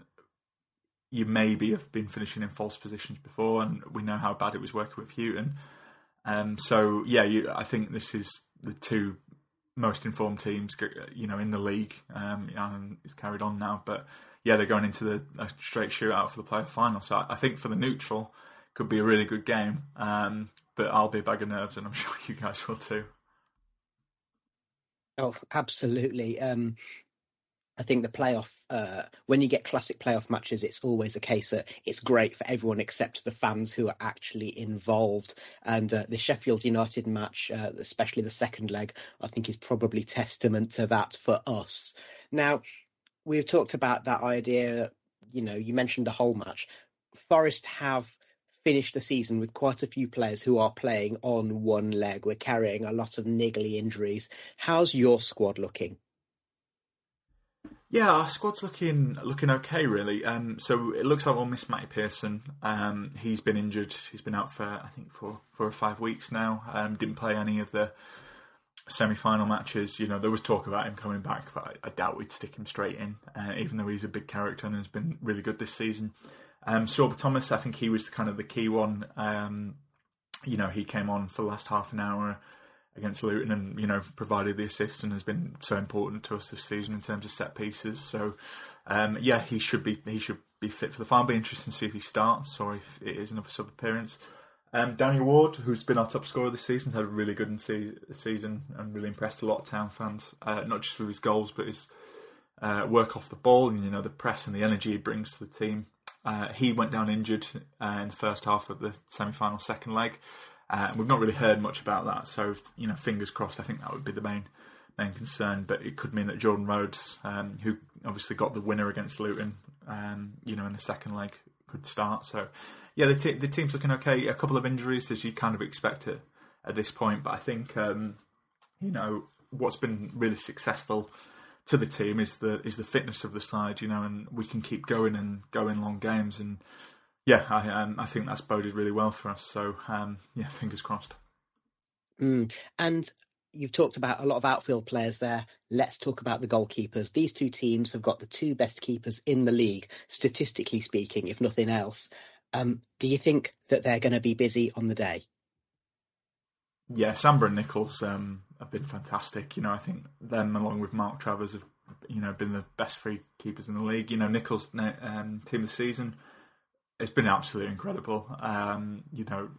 you maybe have been finishing in false positions before, and we know how bad it was working with Hughton. Um, so yeah, you, I think this is the two most informed teams, you know, in the league. Um, and it's carried on now, but yeah, they're going into the straight shootout for the playoff final. So I, I think for the neutral, could be a really good game. Um, but I'll be a bag of nerves, and I'm sure you guys will too. Oh, absolutely. Um, I think the playoff, uh, when you get classic playoff matches, it's always a case that it's great for everyone except the fans who are actually involved. And uh, the Sheffield United match, uh, especially the second leg, I think is probably testament to that for us. Now, we've talked about that idea, you know, you mentioned the Hull match. Forest have finished the season with quite a few players who are playing on one leg. We're carrying a lot of niggly injuries. How's your squad looking? Yeah, our squad's looking looking okay, really. Um, so it looks like we'll miss Matty Pearson. Um, he's been injured. He's been out for I think for four or five weeks now. Um, didn't play any of the semi-final matches. You know, there was talk about him coming back, but I, I doubt we'd stick him straight in, uh, even though he's a big character and has been really good this season. Um, Sorba Thomas, I think he was kind of the key one. Um, you know, he came on for the last half an hour against Luton and you know provided the assist and has been so important to us this season in terms of set pieces. So um, yeah, he should be he should be fit for the final. Be interesting to see if he starts or if it is another sub appearance. Um, Danny Ward, who's been our top scorer this season, had a really good season and really impressed a lot of town fans. Uh, not just with his goals, but his uh, work off the ball and you know the press and the energy he brings to the team. Uh, he went down injured uh, in the first half of the semi-final second leg. Uh, we've not really heard much about that, so you know, fingers crossed. I think that would be the main main concern, but it could mean that Jordan Rhodes, um, who obviously got the winner against Luton, um, you know, in the second leg, could start. So, yeah, the, the team's looking okay. A couple of injuries, as you kind of expect it at this point, but I think um, you know what's been really successful to the team is the is the fitness of the side, you know, and we can keep going and going long games, and yeah, I um, I think that's boded really well for us. So um, yeah, fingers crossed. Mm. And you've talked about a lot of outfield players there. Let's talk about the goalkeepers. These two teams have got the two best keepers in the league, statistically speaking, if nothing else. Um, do you think that they're going to be busy on the day? Yeah, Samba and Nicholls um, have been fantastic. You know, I think them along with Mark Travers have, you know, been the best free keepers in the league. You know, Nicholls um, team of the season it's been absolutely incredible. Um, you know,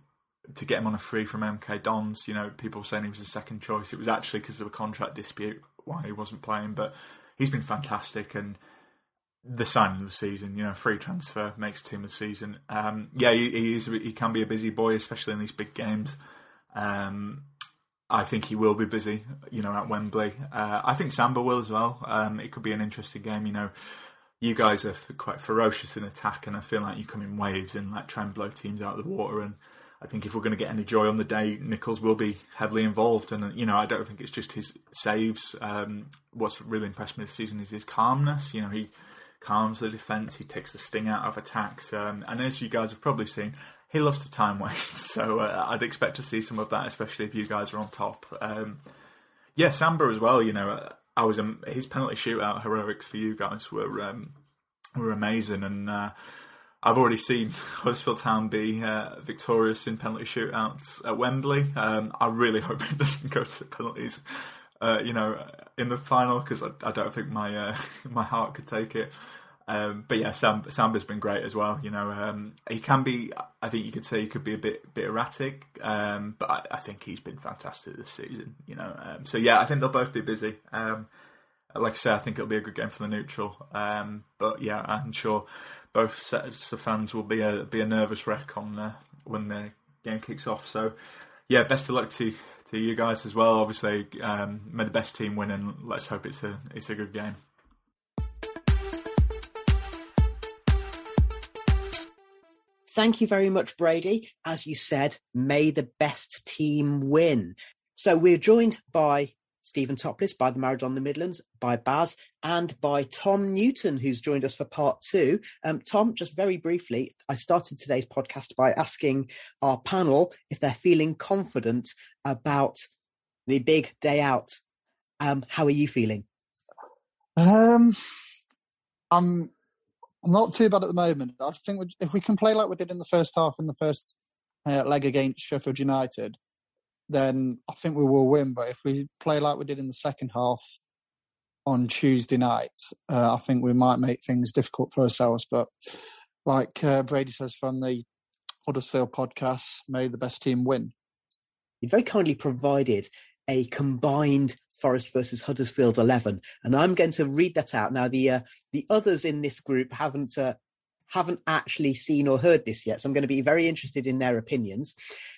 to get him on a free from MK Dons, you know, people were saying he was the second choice. It was actually because of a contract dispute why he wasn't playing, but he's been fantastic and the signing of the season, you know, free transfer makes team of the season. Um, yeah, he, he, is, he can be a busy boy, especially in these big games. Um, I think he will be busy, you know, at Wembley. Uh, I think Samba will as well. Um, it could be an interesting game, you know you guys are quite ferocious in attack, and I feel like you come in waves and like try and blow teams out of the water. And I think if we're going to get any joy on the day, Nicholls will be heavily involved. And you know, I don't think it's just his saves. Um, what's really impressed me this season is his calmness. You know, he calms the defence. He takes the sting out of attacks. Um, and as you guys have probably seen, he loves to time waste. So uh, I'd expect to see some of that, especially if you guys are on top. Um, yeah, Samba as well. You know, I was his penalty shootout heroics for you guys were um, were amazing, and uh, I've already seen Huddersfield Town be uh, victorious in penalty shootouts at Wembley. Um, I really hope it doesn't go to penalties. Uh, you know, in the final because I, I, don't think my uh, my heart could take it. Um, but yeah, Sam Samba's been great as well. You know, um, he can be. I think you could say he could be a bit bit erratic, um, but I, I, think he's been fantastic this season. You know, um, so yeah, I think they'll both be busy. Um, like I say, I think it'll be a good game for the neutral. Um, but yeah, I'm sure both sets of fans will be a be a nervous wreck on when the game kicks off. So yeah, best of luck to to you guys as well. Obviously, may the best team win, and let's hope it's a it's a good game. Thank you very much, Brady. As you said, may the best team win. So we're joined by Stephen Topless, by the Maradona the Midlands, by Baz, and by Tom Newton, who's joined us for part two. Um, Tom, just very briefly, I started today's podcast by asking our panel if they're feeling confident about the big day out. Um, how are you feeling? Um, I'm not too bad at the moment. I think if we can play like we did in the first half in the first uh, leg against Sheffield United, then I think we will win. But if we play like we did in the second half on Tuesday night, uh, I think we might make things difficult for ourselves. But like uh, Brady says from the Huddersfield podcast, may the best team win. You very kindly provided a combined Forest versus Huddersfield 11. And I'm going to read that out. Now, the, uh, the others in this group haven't, uh, haven't actually seen or heard this yet. So I'm going to be very interested in their opinions.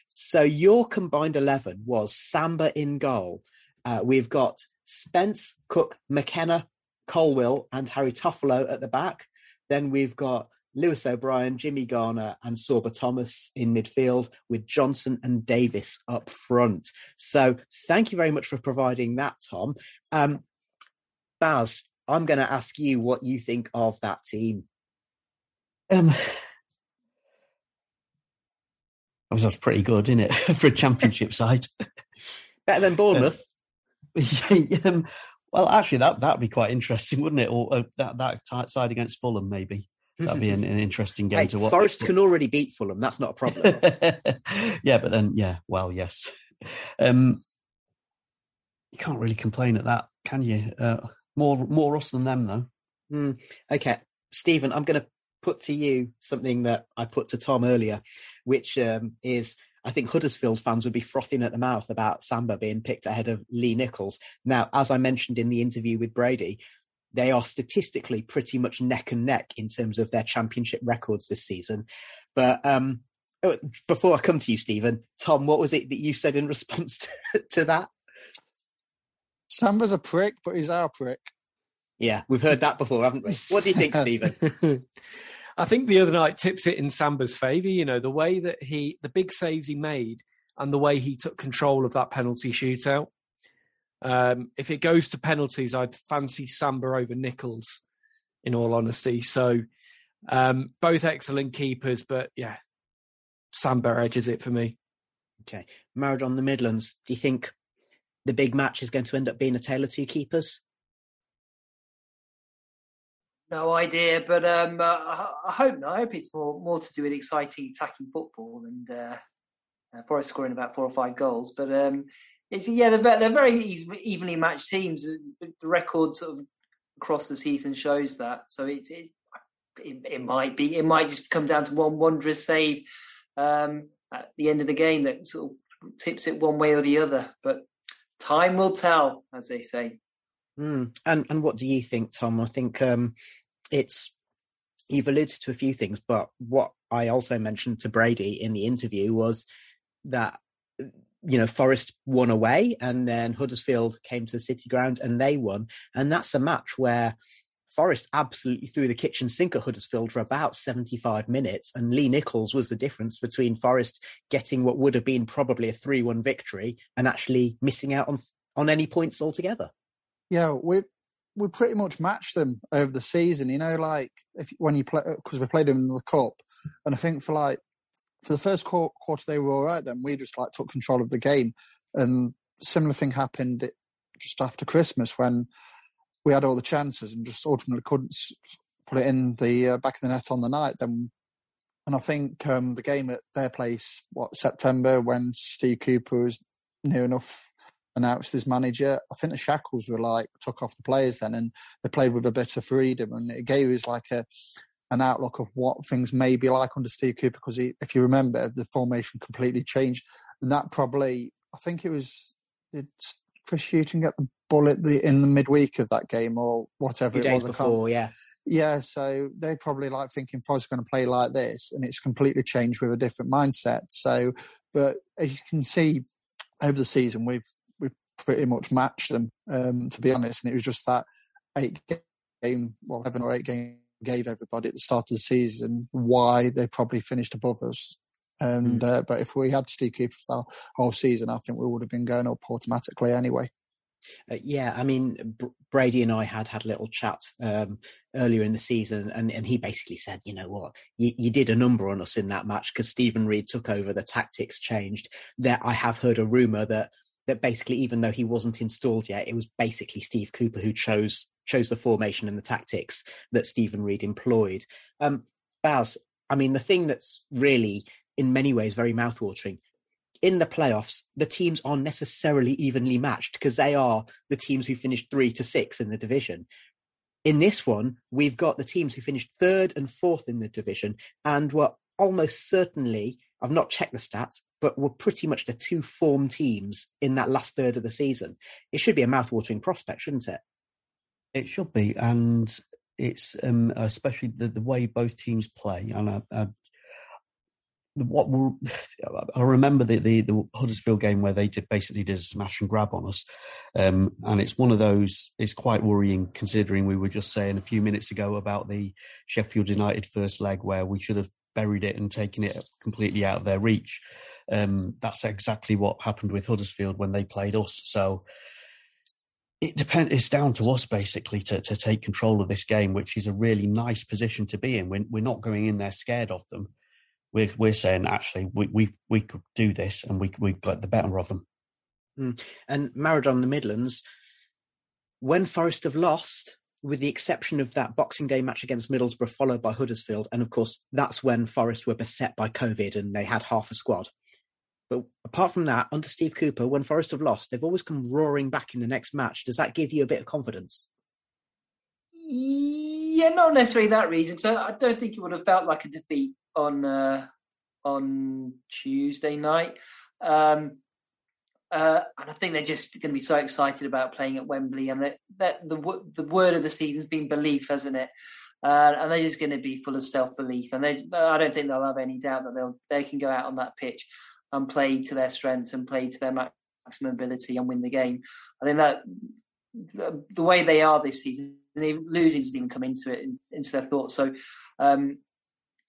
So your combined 11 was Samba in goal. Uh, we've got Spence, Cook, McKenna, Colwill, and Harry Toffolo at the back. Then we've got Lewis O'Brien, Jimmy Garner, and Sorba Thomas in midfield, with Johnson and Davis up front. So, thank you very much for providing that, Tom. Um, Baz, I'm going to ask you what you think of that team. Um, I was pretty good, in it, for a championship side. Better than Bournemouth. um, well, actually, that that'd be quite interesting, wouldn't it? Or uh, that that side against Fulham, maybe. That'd be an, an interesting game hey, to watch. Forest can already beat Fulham. That's not a problem. yeah, but then, yeah, well, yes. Um, you can't really complain at that, can you? Uh, more, more us than them, though. Mm, okay, Stephen, I'm going to put to you something that I put to Tom earlier, which um, is I think Huddersfield fans would be frothing at the mouth about Samba being picked ahead of Lee Nicholls. Now, as I mentioned in the interview with Brady, they are statistically pretty much neck and neck in terms of their championship records this season. But um, oh, before I come to you, Stephen, Tom, what was it that you said in response to, to that? Samba's a prick, but he's our prick. Yeah, we've heard that before, haven't we? What do you think, Stephen? I think the other night tips it in Samba's favour. You know, the way that he, the big saves he made and the way he took control of that penalty shootout. Um, if it goes to penalties, I'd fancy Samba over Nicholls, in all honesty. So um, both excellent keepers, but yeah, Samba edges it for me. Okay. Maradona the Midlands, do you think the big match is going to end up being a tale of two keepers? No idea, but um, uh, I hope not. I hope it's more more to do with exciting attacking football and uh, uh, probably scoring about four or five goals. But um, it's yeah, they're, they're very evenly matched teams. The record sort of across the season shows that. So it's it, it, it might be it might just come down to one wondrous save um, at the end of the game that sort of tips it one way or the other. But time will tell, as they say. Mm. And and what do you think, Tom? I think um, it's you've alluded to a few things, but what I also mentioned to Brady in the interview was that you know, Forest won away and then Huddersfield came to the City Ground and they won. And that's a match where Forest absolutely threw the kitchen sink at Huddersfield for about 75 minutes. And Lee Nicholls was the difference between Forest getting what would have been probably a 3 1 victory and actually missing out on, on any points altogether. Yeah, we we pretty much matched them over the season. You know, like if when you play because we played them in the cup, and I think for like for the first quarter they were all right. Then we just like took control of the game, and similar thing happened just after Christmas when we had all the chances and just ultimately couldn't put it in the uh, back of the net on the night. Then, and I think um, the game at their place, what September, when Steve Cooper was near enough announced as manager, I think the shackles were like took off the players then, and they played with a bit of freedom, and it gave us like a an outlook of what things may be like under Steve Cooper because if you remember, the formation completely changed, and that probably I think it was did Chris Hughton get the bullet the, in the midweek of that game or whatever it was before, yeah. Yeah, so they probably like thinking Forest going to play like this, and it's completely changed with a different mindset. So, but as you can see over the season, we've we've pretty much matched them, um, to be honest. And it was just that eight game, well, seven or eight game gave everybody at the start of the season why they probably finished above us. And mm. uh, but if we had Steve Cooper for the whole season, I think we would have been going up automatically anyway. Uh, yeah, I mean, B- Brady and I had had a little chat um, earlier in the season, and, and he basically said, you know what, you, you did a number on us in that match because Stephen Reid took over, the tactics changed. That I have heard a rumor that that basically, even though he wasn't installed yet, it was basically Steve Cooper who chose chose the formation and the tactics that Stephen Reid employed. Um, Baz, I mean, the thing that's really, in many ways, very mouthwatering. In the playoffs, the teams aren't necessarily evenly matched because they are the teams who finished three to six in the division. In this one, we've got the teams who finished third and fourth in the division and were almost certainly, I've not checked the stats, but were pretty much the two form teams in that last third of the season. It should be a mouthwatering prospect, shouldn't it? It should be, and it's um, especially the, the way both teams play. And I, I, what I remember the, the, the Huddersfield game where they did basically did a smash and grab on us, um, and it's one of those. It's quite worrying considering we were just saying a few minutes ago about the Sheffield United first leg where we should have buried it and taken it completely out of their reach. Um, that's exactly what happened with Huddersfield when they played us. So it depends. It's down to us basically to, to take control of this game, which is a really nice position to be in. We're, we're not going in there scared of them. We're, we're saying actually we, we, we could do this and we, we got the better of them. Mm. And Maradona the Midlands, when Forest have lost, with the exception of that Boxing Day match against Middlesbrough, followed by Huddersfield, and of course that's when Forest were beset by COVID and they had half a squad. But apart from that, under Steve Cooper, when Forest have lost, they've always come roaring back in the next match. Does that give you a bit of confidence? Yeah, not necessarily that reason. So I don't think it would have felt like a defeat on uh, on Tuesday night. Um, uh, and I think they're just going to be so excited about playing at Wembley, and that, that the the word of the season's been belief, hasn't it? Uh, and they're just going to be full of self belief, and they, I don't think they'll have any doubt that they'll they can go out on that pitch and play to their strengths and play to their maximum ability and win the game. I think that the way they are this season, losing doesn't even come into it into their thoughts. So, um,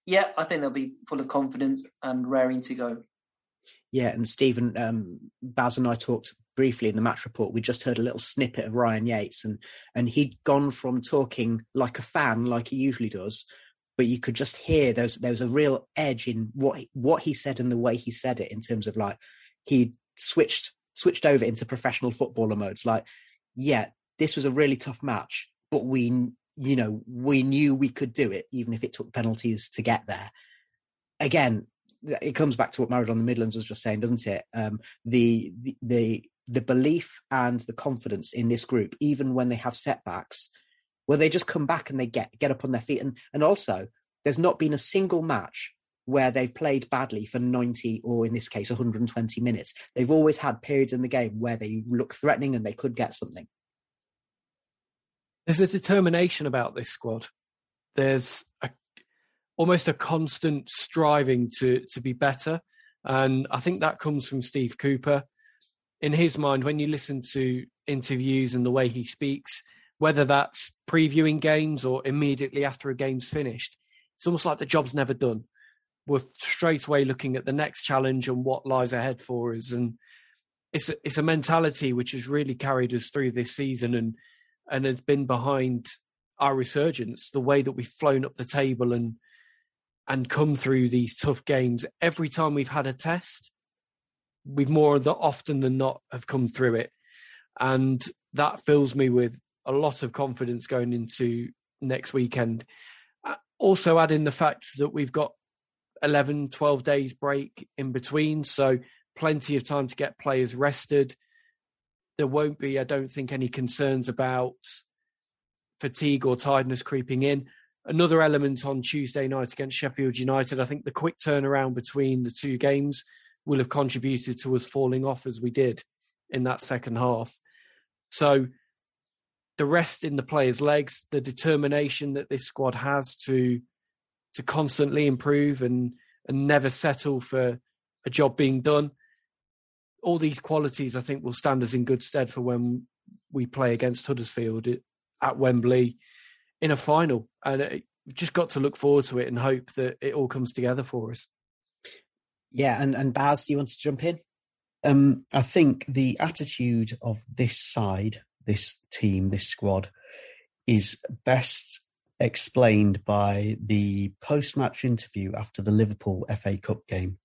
yeah, I think they'll be full of confidence and raring to go. Yeah, and Stephen, um, Baz and I talked briefly in the match report. We just heard a little snippet of Ryan Yates, and and he'd gone from talking like a fan, like he usually does, but you could just hear there's there was a real edge in what what he said and the way he said it in terms of like he switched switched over into professional footballer modes. Like yeah this was a really tough match but we you know we knew we could do it even if it took penalties to get there. Again it comes back to what Maradona the Midlands was just saying doesn't it? Um, the, the the the belief and the confidence in this group even when they have setbacks where they just come back and they get get up on their feet. And and also, there's not been a single match where they've played badly for 90 or in this case 120 minutes. They've always had periods in the game where they look threatening and they could get something. There's a determination about this squad. There's a, almost a constant striving to to be better, and I think that comes from Steve Cooper. In his mind, when you listen to interviews and the way he speaks, whether that's previewing games or immediately after a game's finished. It's almost like the job's never done. We're straight away looking at the next challenge and what lies ahead for us. And it's a, it's a mentality which has really carried us through this season and and has been behind our resurgence. The way that we've flown up the table and and come through these tough games every time we've had a test, we've more often than not have come through it, and that fills me with a lot of confidence going into next weekend. Uh, also, adding the fact that we've got 11, 12 days break in between, so plenty of time to get players rested. There won't be, I don't think, any concerns about fatigue or tiredness creeping in. Another element on Tuesday night against Sheffield United, I think the quick turnaround between the two games will have contributed to us falling off as we did in that second half. So the rest in the players' legs, the determination that this squad has to to constantly improve and and never settle for a job being done. All these qualities, I think, will stand us in good stead for when we play against Huddersfield at Wembley in a final. And we've just got to look forward to it and hope that it all comes together for us. Yeah, and and Baz, do you want to jump in? Um, I think the attitude of this side this team, this squad, is best explained by the post match interview after the Liverpool FA Cup game,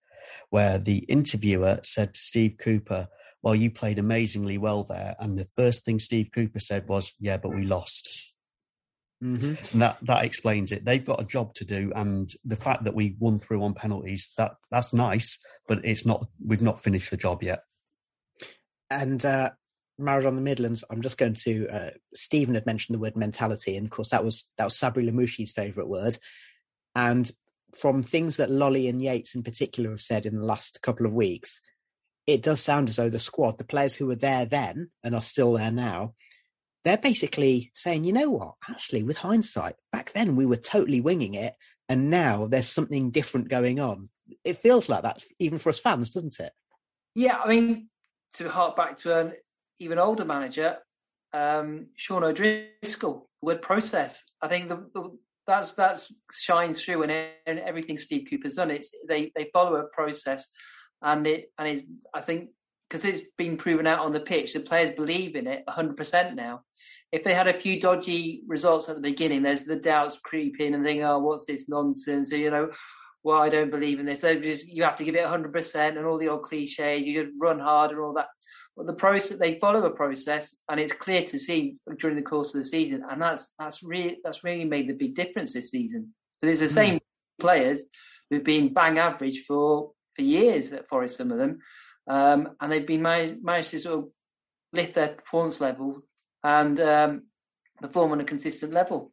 where the interviewer said to Steve Cooper, Well, you played amazingly well there. And the first thing Steve Cooper said was, Yeah, but we lost. Mm-hmm. And that that explains it. They've got a job to do, and the fact that we won through on penalties that that's nice, but it's not. We've not finished the job yet. And uh, Maradona the Midlands, I'm just going to. Uh, Stephen had mentioned the word mentality, and of course that was that was Sabri Lamouchi's favourite word. And from things that Lolley and Yates in particular have said in the last couple of weeks, it does sound as though the squad, the players who were there then and are still there now, they're basically saying, you know what, actually, with hindsight, back then we were totally winging it, and now there's something different going on. It feels like that, even for us fans, doesn't it? Yeah, I mean, to hark back to an even older manager, um, Sean O'Driscoll, word process. I think the, the, that's that's shines through in, in everything Steve Cooper's done. It's they they follow a process, and it and it's I think because it's been proven out on the pitch, the players believe in it 100% now. If they had a few dodgy results at the beginning, there's the doubts creep in and think, oh, what's this nonsense? you know, well, I don't believe in this. So just you have to give it 100% and all the old cliches. You just run hard and all that. But the process, they follow a process, and it's clear to see during the course of the season, and that's that's really that's really made the big difference this season. But it's the hmm. same mm. players who've been bang average for for years at Forest, some of them, um, and they've been managed, managed, to sort of lift their performance levels and um, perform on a consistent level.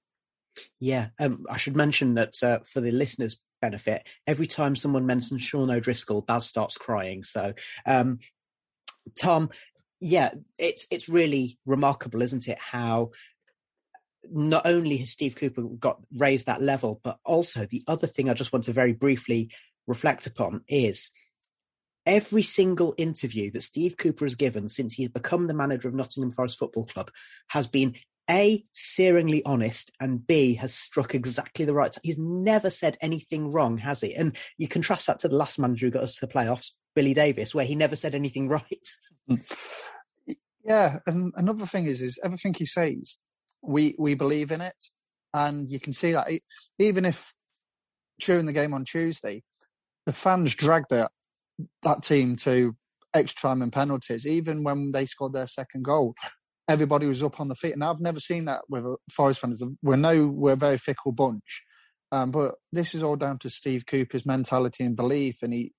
Yeah, um, I should mention that uh, for the listeners' benefit, every time someone mentions Sean O'Driscoll, Baz starts crying. So, um, Tom, yeah, it's it's really remarkable, isn't it? How not only has Steve Cooper got raised that level, but also the other thing I just want to very briefly reflect upon is every single interview that Steve Cooper has given since he's become the manager of Nottingham Forest Football Club has been a searingly honest and b has struck exactly the right he's never said anything wrong has he and you contrast that to the last manager who got us to the playoffs Billy Davies, where he never said anything right yeah and another thing is is everything he says we we believe in it and you can see that even if during the game on tuesday the fans dragged that that team to extra time and penalties. Even when they scored their second goal, everybody was up on the feet, and I've never seen that with Forest fans. We know we're a very fickle bunch, um, but this is all down to Steve Cooper's mentality and belief, and he.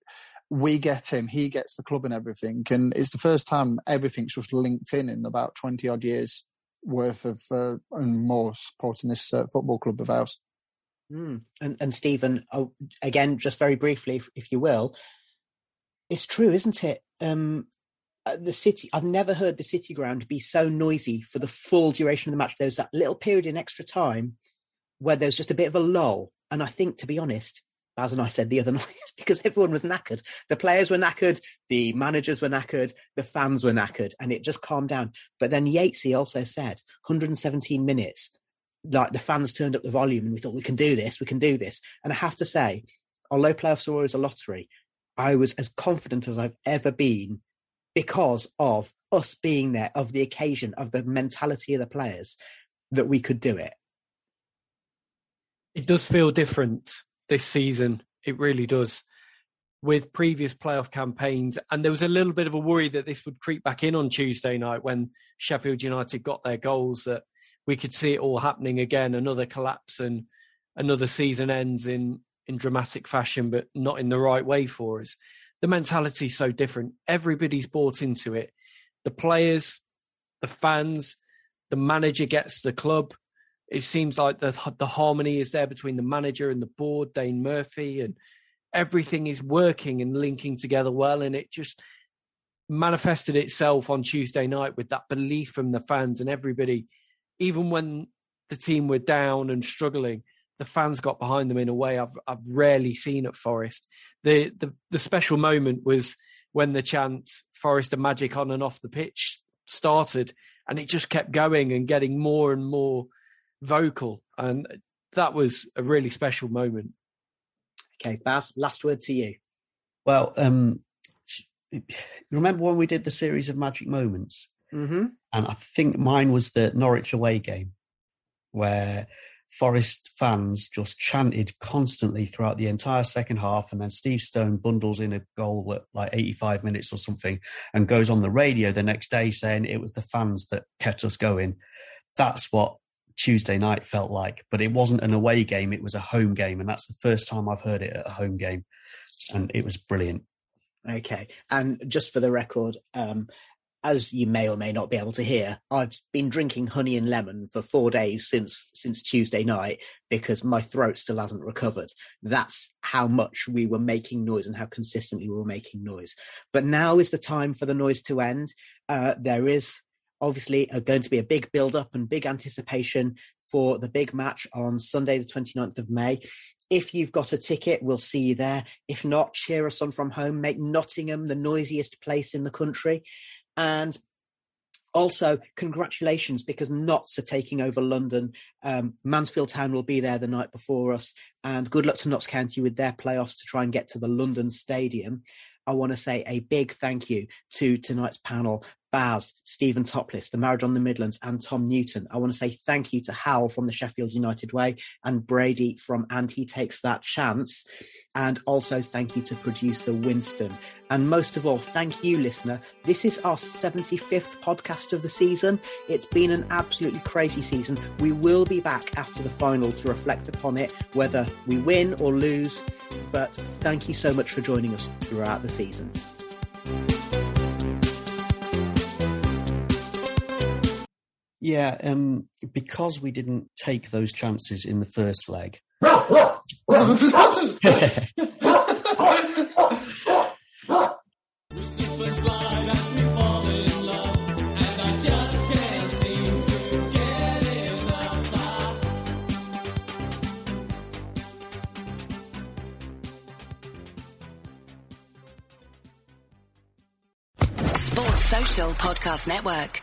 We get him, he gets the club and everything. And it's the first time everything's just linked in in about 20 odd years worth of uh, and more supporting this uh, football club of ours. Mm. And, and Stephen, oh, again, just very briefly, if, if you will, it's true, isn't it? Um, uh, the city, I've never heard the city ground be so noisy for the full duration of the match. There's that little period in extra time where there's just a bit of a lull. And I think, to be honest, as I said the other night, because everyone was knackered. The players were knackered, the managers were knackered, the fans were knackered, and it just calmed down. But then Yatesy also said 117 minutes, like the fans turned up the volume and we thought, we can do this, we can do this. And I have to say, although playoffs are always a lottery, I was as confident as I've ever been because of us being there, of the occasion, of the mentality of the players, that we could do it. It does feel different this season. It really does. With previous playoff campaigns, and there was a little bit of a worry that this would creep back in on Tuesday night when Sheffield United got their goals, that we could see it all happening again, another collapse and another season ends in in dramatic fashion, but not in the right way for us. The mentality is so different. Everybody's bought into it. The players, the fans, the manager gets the club. It seems like the the harmony is there between the manager and the board, Dane Murphy, and everything is working and linking together well. And it just manifested itself on Tuesday night with that belief from the fans and everybody, even when the team were down and struggling the fans got behind them in a way I've I've rarely seen at Forest. The the the special moment was when the chant Forest and Magic on and off the pitch started and it just kept going and getting more and more vocal and that was a really special moment. Okay, Baz, last word to you. Well, um remember when we did the series of magic moments? Mm-hmm. And I think mine was the Norwich away game where Forest fans just chanted constantly throughout the entire second half. And then Steve Stone bundles in a goal at like 85 minutes or something and goes on the radio the next day saying it was the fans that kept us going. That's what Tuesday night felt like. But it wasn't an away game, it was a home game. And that's the first time I've heard it at a home game. And it was brilliant. Okay. And just for the record, um, as you may or may not be able to hear, I've been drinking honey and lemon for four days since since Tuesday night because my throat still hasn't recovered. That's how much we were making noise and how consistently we were making noise. But now is the time for the noise to end. Uh, there is obviously are going to be a big build up and big anticipation for the big match on Sunday, the 29th of May. If you've got a ticket, we'll see you there. If not, cheer us on from home. Make Nottingham the noisiest place in the country. And also, congratulations because Notts are taking over London. Um, Mansfield Town will be there the night before us. And good luck to Notts County with their playoffs to try and get to the London Stadium. I want to say a big thank you to tonight's panel Baz, Stephen Topless, the Marriage on the Midlands, and Tom Newton. I want to say thank you to Hal from the Sheffield United Way and Brady from And He Takes That Chance. And also thank you to producer Winston. And most of all, thank you, listener. This is our 75th podcast of the season. It's been an absolutely crazy season. We will be back after the final to reflect upon it, whether we win or lose. But thank you so much for joining us throughout the season. Yeah, um, because we didn't take those chances in the first leg. Sports Social Podcast Network.